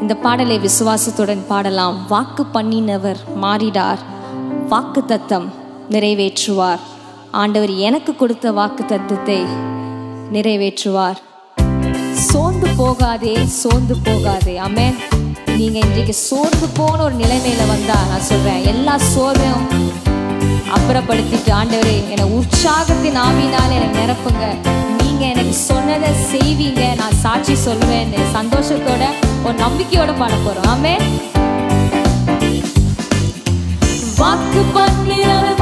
இந்த பாடலை விசுவாசத்துடன் பாடலாம். வாக்கு பண்ணினவர் மாறிடார். வாக்கு தத்தம் நிறைவேற்றுவார். ஆண்டவர் எனக்கு கொடுத்த வாக்கு தத்தத்தை நிறைவேற்றுவார். சோர்ந்து போகாதே சோர்ந்து போகாதே. ஆமென். நீங்க இன்றைக்கு சோர்ந்து போன ஒரு நிலைமையில வந்தா நான் சொல்றேன் எல்லா சோர்வையும் அப்புறப்படுத்திட்டு ஆண்டவரே என்னை உற்சாகத்தின் ஆவினால் என்னை நிரப்புங்க. நீங்க எனக்கு சொன்னதை செய்வீங்க. நான் சாட்சி சொல்லுவேன்னு சந்தோஷத்தோட ஒரு நம்பிக்கையோட பாட போறோம். ஆமே வாக்கு பண்ணினவர்